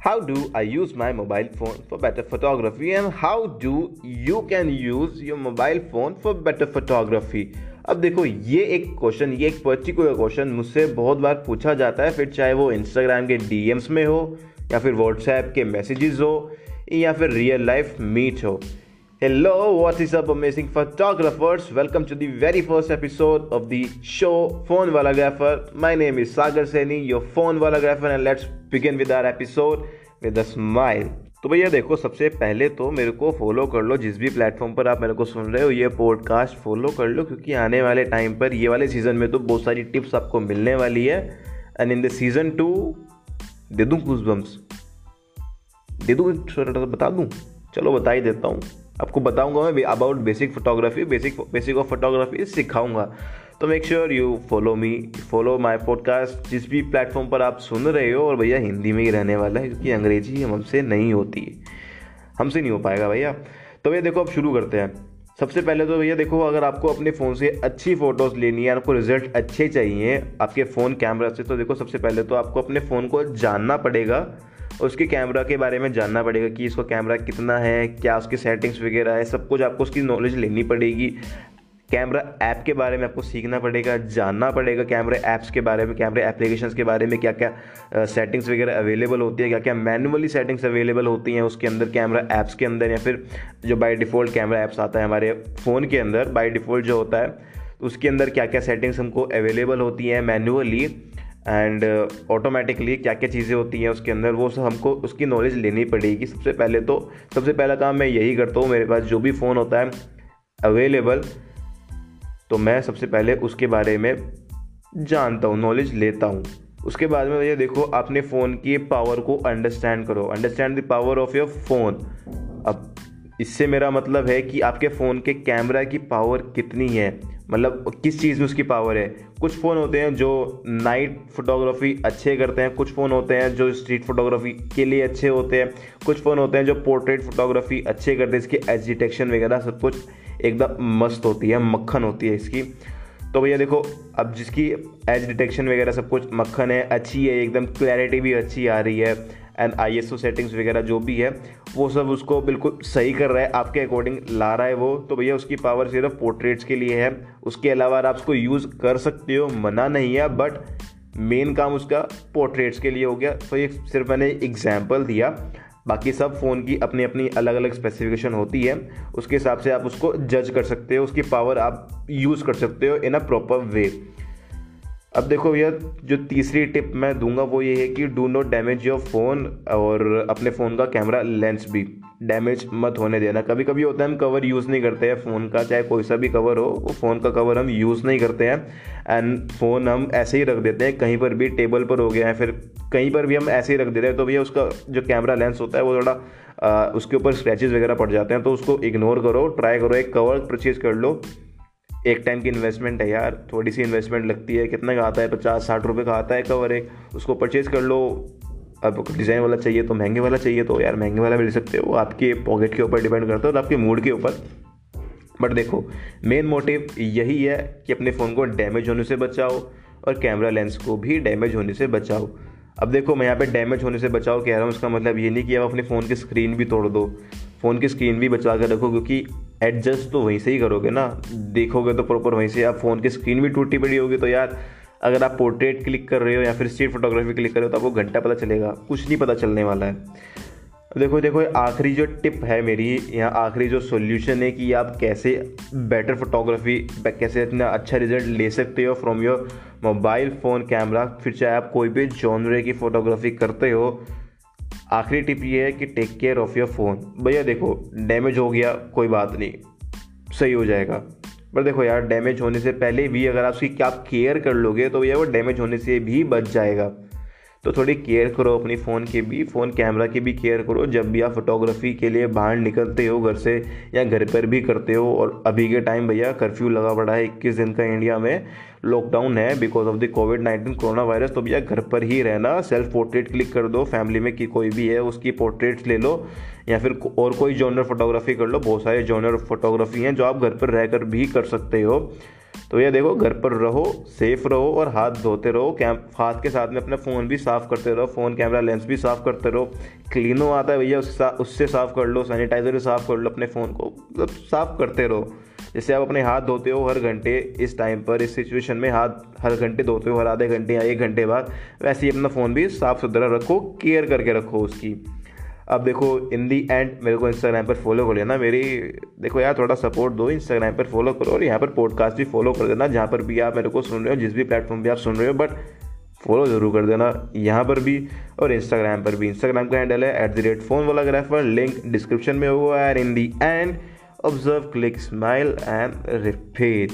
how do I use my mobile phone for better photography and how do you can use your mobile phone for better photography अब देखो ये एक question ये एक particular question मुझसे बहुत बार पूछा जाता है फिर चाहे वो इंस्टाग्राम के डीएम्स में हो या फिर व्हाट्सएप के मैसेजेस हो या फिर रियल लाइफ मीट हो Hello, what is up, amazing photographers? Welcome to the very first episode of the show Phone Valagrapher. My name is Sagar Saini, your phone Valagrapher, and let's begin with our episode with a smile. तो भैया देखो सबसे पहले तो मेरे को follow कर लो जिस भी प्लेटफॉर्म पर आप मेरे को सुन रहे हो ये पॉडकास्ट फॉलो कर लो क्योंकि आने वाले टाइम पर ये वाले सीज़न में तो बहुत सारी टिप्स आपको मिलने वाली है and in the season two दे दूँ कुछ बम्स दे दूँ छोटा बता दूँ चलो बता ही देता हूँ आपको बताऊँगा मैं about basic photography basic basic of photography सिखाऊँगा। तो make sure you follow me follow my podcast जिस भी प्लेटफॉर्म पर आप सुन रहे हो, और भैया हिंदी में ही रहने वाला है, क्योंकि अंग्रेज़ी हमसे नहीं होती है। हमसे नहीं हो पाएगा भैया। तो भैया देखो, अब शुरू करते हैं। सबसे पहले तो भैया देखो, अगर आपको अपने फ़ोन से अच्छी फ़ोटोज़ लेनी है, आपको रिज़ल्ट अच्छे चाहिए, आपके फ़ोन कैमरा से तो देखो, सबसे पहले तो आपको अपने फ़ोन को जानना पड़ेगा। उसके कैमरा के बारे में जानना पड़ेगा कि इसका कैमरा कितना है, क्या उसकी सेटिंग्स वगैरह है, सब कुछ आपको उसकी नॉलेज लेनी पड़ेगी। कैमरा ऐप के बारे में आपको सीखना पड़ेगा, जानना पड़ेगा कैमरा ऐप्स के बारे में कैमरे एप्लीकेशंस के बारे में क्या क्या सेटिंग्स वगैरह अवेलेबल होती है क्या क्या मैनुअली सेटिंग्स अवेलेबल होती हैं उसके अंदर कैमरा ऐप्स के अंदर या फिर जो बाय डिफ़ॉल्ट कैमरा ऐप्स आता है हमारे फ़ोन के अंदर बाय डिफ़ॉल्ट जो होता है, उसके अंदर क्या क्या सेटिंग्स हमको अवेलेबल होती हैं मैनुअली एंड ऑटोमेटिकली uh, क्या क्या चीज़ें होती हैं उसके अंदर वो सब हमको उसकी नॉलेज लेनी पड़ेगी। सबसे पहले तो सबसे पहला काम मैं यही करता हूँ मेरे पास जो भी फ़ोन होता है अवेलेबल तो मैं सबसे पहले उसके बारे में जानता हूँ नॉलेज लेता हूँ। उसके बाद में ये देखो अपने फ़ोन की पावर को अंडरस्टैंड करो। Understand the power of your phone अब इससे मेरा मतलब है कि आपके फ़ोन के कैमरा की पावर कितनी है? मतलब किस चीज़ में उसकी पावर है? कुछ फ़ोन होते हैं जो नाइट फोटोग्राफी अच्छे करते हैं, कुछ फ़ोन होते हैं जो स्ट्रीट फोटोग्राफी के लिए अच्छे होते हैं, कुछ फ़ोन होते हैं जो पोर्ट्रेट फोटोग्राफी अच्छे करते हैं, इसकी एच डिटेक्शन वगैरह सब कुछ एकदम मस्त होती है, मक्खन होती है इसकी। तो भैया देखो, अब जिसकी एज डिटेक्शन वगैरह सब कुछ मक्खन है, अच्छी है, एकदम क्लैरिटी भी अच्छी आ रही है and I S O settings वगैरह जो भी है, वो सब उसको बिल्कुल सही कर रहा है, आपके अकॉर्डिंग ला रहा है वो तो भैया उसकी पावर सिर्फ़ पोर्ट्रेट्स के लिए है। उसके अलावा आप उसको यूज़ कर सकते हो, मना नहीं है बट मेन काम उसका पोर्ट्रेट्स के लिए हो गया। तो ये सिर्फ़ मैंने एग्ज़ाम्पल दिया। बाकी सब फ़ोन की अपनी अपनी अलग अलग स्पेसिफिकेशन होती है। उसके हिसाब से आप उसको जज कर सकते हो, उसकी पावर आप यूज़ कर सकते हो इन अ प्रॉपर वे अब देखो भैया, जो तीसरी टिप मैं दूँगा वो ये है कि do not damage your phone और अपने फ़ोन का कैमरा लेंस भी। डैमेज मत होने देना। कभी कभी होता है हम कवर यूज़ नहीं करते हैं फ़ोन का, चाहे कोई सा भी कवर हो, वो फ़ोन का कवर हम यूज़ नहीं करते हैं। एंड फ़ोन हम ऐसे ही रख देते हैं, कहीं पर भी टेबल पर हो गया है फिर कहीं पर भी हम ऐसे ही रख देते हैं तो भैया उसका जो कैमरा लेंस होता है वो थोड़ा उसके ऊपर स्क्रैचेज वगैरह पड़ जाते हैं तो उसको इग्नोर करो ट्राई करो, एक कवर परचेज़ कर लो। एक टाइम की इन्वेस्टमेंट है यार, थोड़ी सी इन्वेस्टमेंट लगती है, कितने का आता है, पचास, साठ रुपये का आता है कवर एक, उसको परचेज़ कर लो। अब डिज़ाइन वाला चाहिए तो महँगे वाला चाहिए तो यार महँगे वाला मिल सकते हो आपके पॉकेट के ऊपर डिपेंड करता है और आपके मूड के ऊपर। बट देखो मेन मोटिव यही है कि अपने फ़ोन को डैमेज होने से बचाओ और कैमरा लेंस को भी डैमेज होने से बचाओ। अब देखो, मैं यहाँ पे डैमेज होने से बचाओ कह रहा हूँ, इसका मतलब ये नहीं कि आप अपने फ़ोन की स्क्रीन भी तोड़ दो। फ़ोन की स्क्रीन भी बचा कर रखो, क्योंकि एडजस्ट तो वहीं से ही करोगे ना। देखोगे तो प्रॉपर वहीं से आप फ़ोन की स्क्रीन भी टूटी पड़ी होगी तो यार, अगर आप पोर्ट्रेट क्लिक कर रहे हो या फिर स्ट्रीट फोटोग्राफी क्लिक कर रहे हो तो आपको घंटा पता चलेगा, कुछ नहीं पता चलने वाला है। देखो देखो आखिरी जो टिप है मेरी, यहाँ आखिरी जो सॉल्यूशन है कि आप कैसे बेटर फोटोग्राफी कैसे इतना अच्छा रिज़ल्ट ले सकते हो from your mobile phone camera फिर चाहे आप कोई भी जॉनरे की फ़ोटोग्राफी करते हो। आखिरी टिप ये है कि take care of your phone भैया देखो डैमेज हो गया, कोई बात नहीं, सही हो जाएगा। पर देखो यार डैमेज होने से पहले भी अगर आप उसकी, क्या केयर कर लोगे तो भैया वो डैमेज होने से भी बच जाएगा। तो थोड़ी केयर करो अपनी फ़ोन की भी फ़ोन कैमरा की भी केयर करो। जब भी आप फोटोग्राफी के लिए बाहर निकलते हो घर से या घर पर भी करते हो, और अभी के टाइम भैया कर्फ्यू लगा पड़ा है इक्कीस दिन का इंडिया में लॉकडाउन है because of the COVID nineteen corona virus तो भैया घर पर ही रहना सेल्फ पोर्ट्रेट क्लिक कर दो फैमिली में कि कोई भी है उसकी पोर्ट्रेट्स ले लो, या फिर और कोई जॉनर फोटोग्राफी कर लो। बहुत सारे जॉनर फोटोग्राफी हैं जो आप घर पर रहकर भी कर सकते हो। तो ये देखो, घर पर रहो सेफ़ रहो और हाथ धोते रहो। कैम हाथ के साथ में अपना फ़ोन भी साफ़ करते रहो। फ़ोन कैमरा लेंस भी साफ़ करते रहो। क्लीनो आता है भैया, उससे उससे साफ़ कर लो सैनिटाइज़र भी साफ़ कर लो अपने फ़ोन को। मतलब साफ़ करते रहो। जैसे आप अपने हाथ धोते हो हर घंटे इस टाइम पर, इस सिचुएशन में हाथ हर घंटे धोते हो, हर आधे घंटे या एक घंटे बाद, वैसे ही अपना फ़ोन भी साफ़ सुथरा रखो केयर करके रखो उसकी। अब देखो इन दी एंड मेरे को इंस्टाग्राम पर फॉलो कर लेना। मेरी, देखो यार, थोड़ा सपोर्ट दो इंस्टाग्राम पर फॉलो करो और यहाँ पर पॉडकास्ट भी फॉलो कर देना, जहाँ पर भी आप मेरे को सुन रहे हो, जिस भी प्लेटफॉर्म पर आप सुन रहे हो बट फॉलो ज़रूर कर देना यहाँ पर भी और इंस्टाग्राम पर भी। इंस्टाग्राम का हैंडल है एट द रेट फ़ोन वाला ग्राफर लिंक डिस्क्रिप्शन में होगा and in the end observe click smile and repeat